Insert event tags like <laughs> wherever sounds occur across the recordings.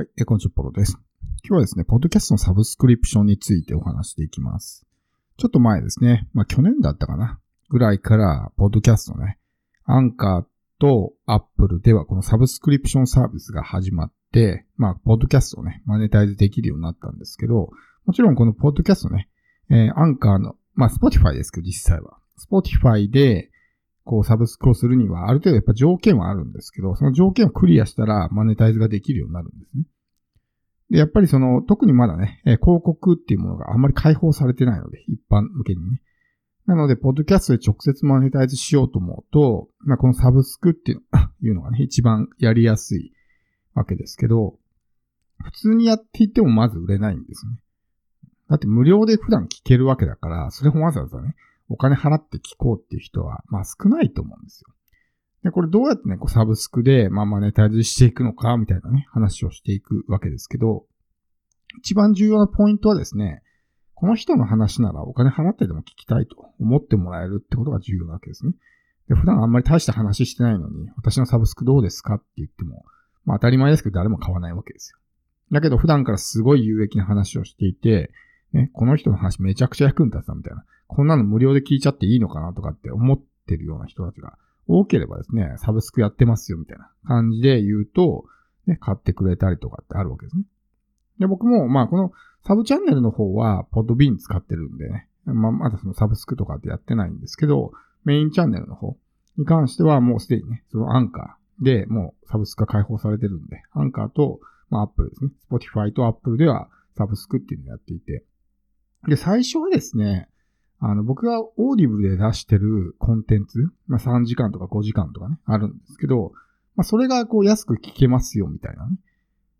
はい、えこんにちは、ポロです。今日はですね、ポッドキャストのサブスクリプションについてお話していきます。ちょっと前ですね、まあ去年だったかな、ぐらいから、ポッドキャストね、アンカーと Apple ではこのサブスクリプションサービスが始まって、まあ、ポッドキャストをね、マネタイズできるようになったんですけど、もちろんこのポッドキャストね、えー、アンカーの、まあ、 Spotify ですけど、実際は。 Spotify で、こう、サブスクをするには、ある程度やっぱ条件はあるんですけど、その条件をクリアしたら、マネタイズができるようになるんですね。で、やっぱりその、特にまだね、え、広告っていうものがあんまり開放されてないので、一般向けにね。なので、ポッドキャストで直接マネタイズしようと思うと、まあ、このサブスクっていうの <laughs> がね、一番やりやすいわけですけど、普通にやっていてもまず売れないんですね。だって無料で普段聞けるわけだから、それもわざわざね、お金払って聞こうっていう人は、まあ少ないと思うんですよ。で、これどうやってね、こうサブスクで、まあマネタイズしていくのか、みたいなね、話をしていくわけですけど、一番重要なポイントはですね、この人の話ならお金払ってでも聞きたいと思ってもらえるってことが重要なわけですね。で普段あんまり大した話してないのに、私のサブスクどうですかって言っても、まあ当たり前ですけど誰も買わないわけですよ。だけど普段からすごい有益な話をしていて、ね、この人の話めちゃくちゃ役に立つなみたいな。こんなの無料で聞いちゃっていいのかなとかって思ってるような人たちが多ければですね、サブスクやってますよみたいな感じで言うと、ね、買ってくれたりとかってあるわけですね。で、僕も、まあ、このサブチャンネルの方は、 Podbean 使ってるんでね、まあ、まだそのサブスクとかってやってないんですけど、メインチャンネルの方に関してはもうすでにね、そのアンカーでもうサブスクが開放されてるんで、アンカーと、まあ、 Apple ですね。 Spotify と Apple ではサブスクっていうのをやっていて、で、最初はですね、あの、僕がオーディブルで出してるコンテンツ、まあ3時間とか5時間とかね、あるんですけど、まあそれがこう安く聞けますよみたいなね。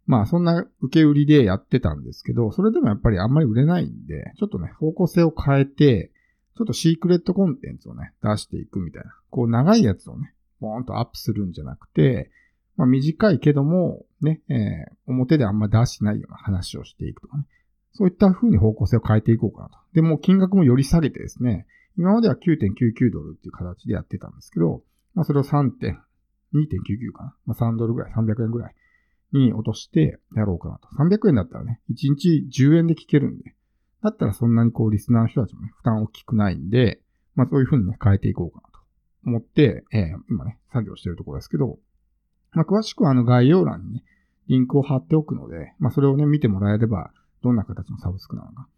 まあそんな受け売りでやってたんですけど、それでもやっぱりあんまり売れないんで、ちょっとね、方向性を変えて、ちょっとシークレットコンテンツをね、出していくみたいな。こう長いやつをね、ボーンとアップするんじゃなくて、まあ短いけども、ね、えー、表であんま出してないような話をしていくとかね。そういった風に方向性を変えていこうかなと。で、も金額もより下げてですね、今までは9.99ドルっていう形でやってたんですけど、まあそれを3.2.99かな。まあ3ドルぐらい、300円ぐらいに落としてやろうかなと。300円だったらね、1日10円で聞けるんで、だったらそんなにこうリスナーの人たちもね、負担大きくないんで、まあそういう風にね、変えていこうかなと思って、えー、今ね、作業してるところですけど、まあ詳しくはあの概要欄にね、リンクを貼っておくので、まあそれをね、見てもらえれば、どんな形のサブスクなのか。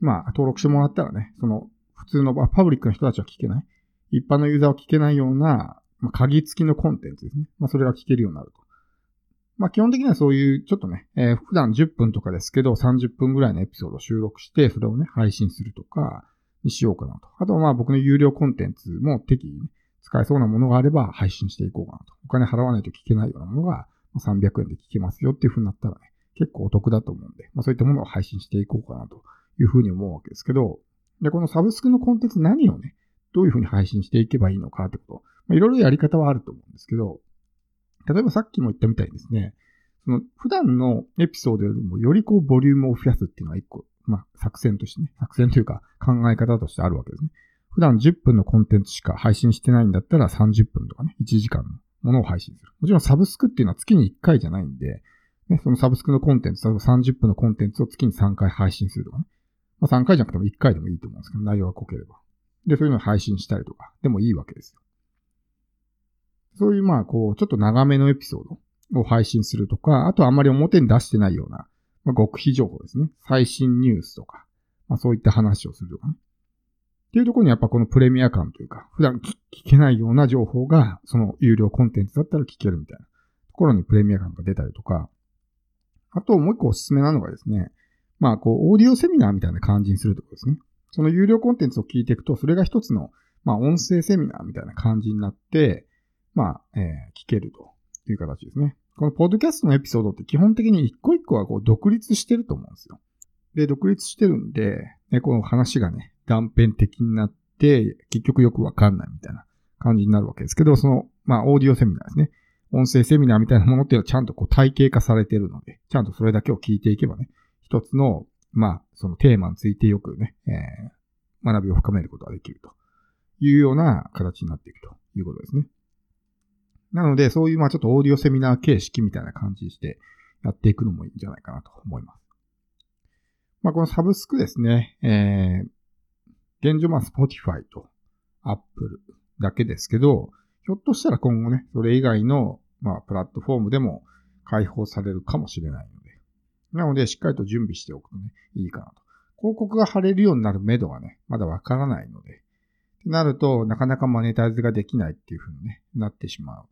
まあ、登録してもらったらね、その、普通の、パブリックの人たちは聞けない。一般のユーザーは聞けないような、まあ、鍵付きのコンテンツですね。まあ、それが聞けるようになると。まあ、基本的にはそういう、ちょっとね、えー、普段10分とかですけど、30分ぐらいのエピソードを収録して、それをね、配信するとか、にしようかなと。あとはまあ僕の有料コンテンツも適宜ね、使えそうなものがあれば配信していこうかなと。お金払わないと聞けないようなものが300円で聞けますよっていう風になったらね、結構お得だと思うんで、まあそういったものを配信していこうかなというふうに思うわけですけど、で、このサブスクのコンテンツ何をね、どういうふうに配信していけばいいのかってこと、いろいろやり方はあると思うんですけど、例えばさっきも言ったみたいにですね、その普段のエピソードよりもよりこうボリュームを増やすっていうのは一個、まあ作戦としてね、作戦というか考え方としてあるわけですね。普段10分のコンテンツしか配信してないんだったら30分とかね、1時間のものを配信する。もちろんサブスクっていうのは月に1回じゃないんで、ね、そのサブスクのコンテンツ、例えば30分のコンテンツを月に3回配信するとかね。まあ3回じゃなくても1回でもいいと思うんですけど、内容が濃ければ。で、そういうのを配信したりとか、でもいいわけですよ。そういうまあ、こう、ちょっと長めのエピソードを配信するとか、あとはあんまり表に出してないような、まあ、極秘情報ですね。最新ニュースとか、まあそういった話をするとかね。っていうところにやっぱこのプレミア感というか、普段聞けないような情報が、その有料コンテンツだったら聞けるみたいなところにプレミア感が出たりとか、あともう一個おすすめなのがですね、まあこう、オーディオセミナーみたいな感じにするところですね。その有料コンテンツを聞いていくと、それが一つの、まあ音声セミナーみたいな感じになって、まあ、えー、聞けるという形ですね。このポッドキャストのエピソードって基本的に一個一個はこう独立してると思うんですよ。で、独立してるんで、ね、この話がね、断片的になって、結局よくわかんないみたいな感じになるわけですけど、その、まあ、オーディオセミナーですね。音声セミナーみたいなものっていうのはちゃんとこう体系化されてるので、ちゃんとそれだけを聞いていけばね、一つの、まあ、そのテーマについてよくね、えー、学びを深めることができるというような形になっていくということですね。なので、そういう、まあちょっとオーディオセミナー形式みたいな感じにしてやっていくのもいいんじゃないかなと思います。まあ、このサブスクですね、えー、現状まあ Spotify と Apple だけですけど、ひょっとしたら今後ね、それ以外の、まあ、プラットフォームでも開放されるかもしれないので。なので、しっかりと準備しておくとね、いいかなと。広告が貼れるようになる目処がね、まだわからないので。ってなると、なかなかマネタイズができないっていう風にね、なってしまう。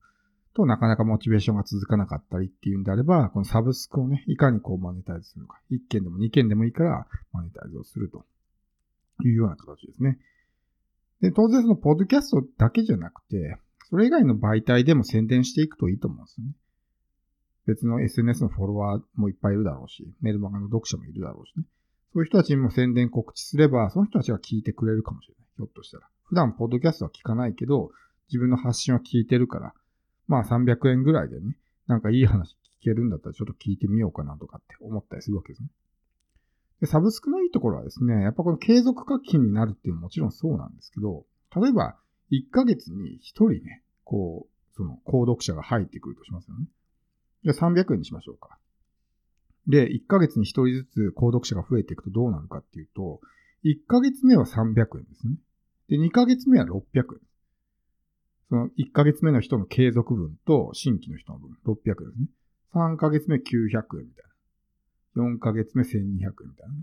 と、なかなかモチベーションが続かなかったりっていうんであれば、このサブスクをね、いかにこうマネタイズするか。1件でも2件でもいいからマネタイズをするというような形ですね。で、当然そのポッドキャストだけじゃなくて、それ以外の媒体でも宣伝していくといいと思うんですよね。別の SNS のフォロワーもいっぱいいるだろうし、メルマガの読者もいるだろうしね。そういう人たちにも宣伝告知すれば、その人たちが聞いてくれるかもしれない。ひょっとしたら。普段ポッドキャストは聞かないけど、自分の発信は聞いてるから、まあ300円ぐらいでね、なんかいい話聞けるんだったらちょっと聞いてみようかなとかって思ったりするわけですね。で、サブスクのいいところはですね、やっぱこの継続課金になるっていうのももちろんそうなんですけど、例えば1ヶ月に1人ね、こう、その、購読者が入ってくるとしますよね。じゃあ300円にしましょうか。で、1ヶ月に1人ずつ購読者が増えていくとどうなるかっていうと、1ヶ月目は300円ですね。で、2ヶ月目は600円。その1ヶ月目の人の継続分と新規の人の分、600円ですね。3ヶ月目900円みたいな。4ヶ月目1200円みたいなね。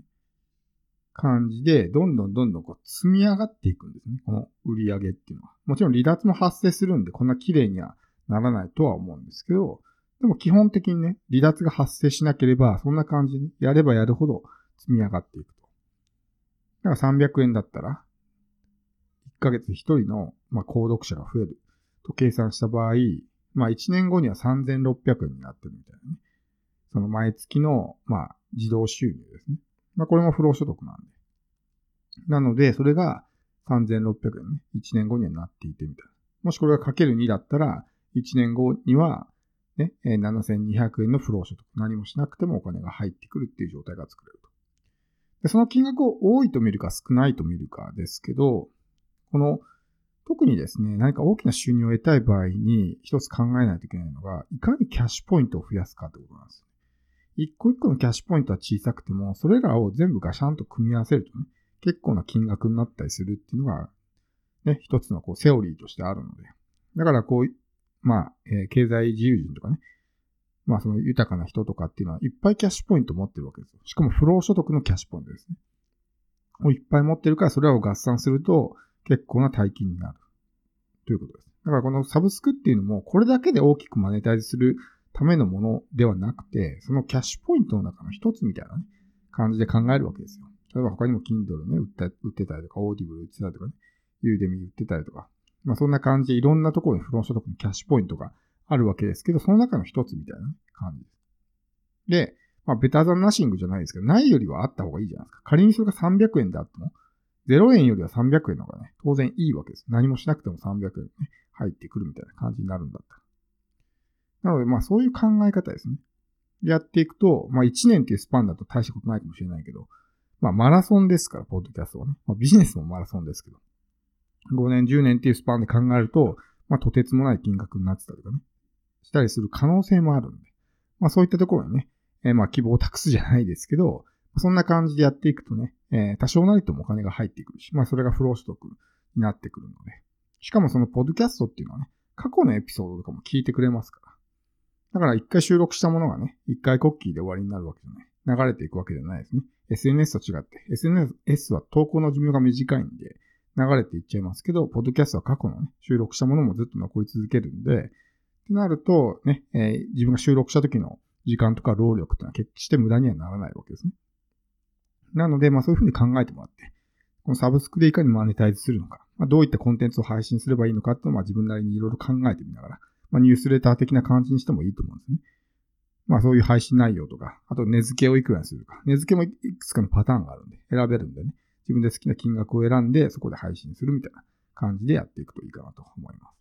感じで、どんどんどんどんこう積み上がっていくんですね。この売り上げっていうのは。もちろん離脱も発生するんで、こんな綺麗にはならないとは思うんですけど、でも基本的にね、離脱が発生しなければ、そんな感じにやればやるほど積み上がっていくと。だから300円だったら、1ヶ月1人の、まあ、購読者が増えると計算した場合、まあ、1年後には3600円になってるみたいなね。その毎月の、まあ、自動収入ですね。まあ、これも不労所得なんで。なので、それが3600円ね、1年後にはなっていてみたいな。もしこれがかける2だったら、1年後には、ね、7200円の不労所得。何もしなくてもお金が入ってくるっていう状態が作れると。でその金額を多いと見るか少ないと見るかですけど、この、特にですね、何か大きな収入を得たい場合に一つ考えないといけないのが、いかにキャッシュポイントを増やすかってことなんです。一個一個のキャッシュポイントは小さくても、それらを全部ガシャンと組み合わせるとね、結構な金額になったりするっていうのが、ね、一つのこうセオリーとしてあるので。だからこう、まあ、えー、経済自由人とかね、まあその豊かな人とかっていうのはいっぱいキャッシュポイント持ってるわけですよ。しかも不労所得のキャッシュポイントですね。をいっぱい持ってるからそれらを合算すると結構な大金になる。ということです。だからこのサブスクっていうのもこれだけで大きくマネタイズするためのものではなくて、そのキャッシュポイントの中の一つみたいなね、感じで考えるわけですよ。例えば他にも Kindle ね、売った売ってたりとか、Audible 売ってたりとかね、Udemy 売ってたりとか、まあそんな感じでいろんなところに不労所得のキャッシュポイントがあるわけですけど、その中の一つみたいな、ね、感じです。で、まあベタザンナッシングじゃないですけど、ないよりはあった方がいいじゃないですか。仮にそれが300円であっても、0円よりは300円の方がね、当然いいわけです。何もしなくても300円ね、入ってくるみたいな感じになるんだったら。なので、まあそういう考え方ですね。やっていくと、まあ1年っていうスパンだと大したことないかもしれないけど、まあマラソンですから、ポッドキャストはね。まあビジネスもマラソンですけど。5年、10年っていうスパンで考えると、まあとてつもない金額になってたりとかね。したりする可能性もあるんで。まあそういったところにね、えー、まあ希望を託すじゃないですけど、そんな感じでやっていくとね、えー、多少なりともお金が入ってくるし、まあそれが不労所得になってくるので。しかもそのポッドキャストっていうのはね、過去のエピソードとかも聞いてくれますから。だから一回収録したものがね、一回コッキーで終わりになるわけじゃない。流れていくわけじゃないですね。SNS と違って、SNS は投稿の寿命が短いんで、流れていっちゃいますけど、ポッドキャストは過去のね、収録したものもずっと残り続けるんで、ってなると、ね、えー、自分が収録した時の時間とか労力ってのは決して無駄にはならないわけですね。なので、まあそういうふうに考えてもらって、このサブスクでいかにマネタイズするのか、まあ、どういったコンテンツを配信すればいいのかっていうのをまあ自分なりにいろいろ考えてみながら、まあ、ニュースレター的な感じにしてもいいと思うんですね。まあそういう配信内容とか、あと値付けをいくらにするか。値付けもいくつかのパターンがあるんで、選べるんでね。自分で好きな金額を選んで、そこで配信するみたいな感じでやっていくといいかなと思います。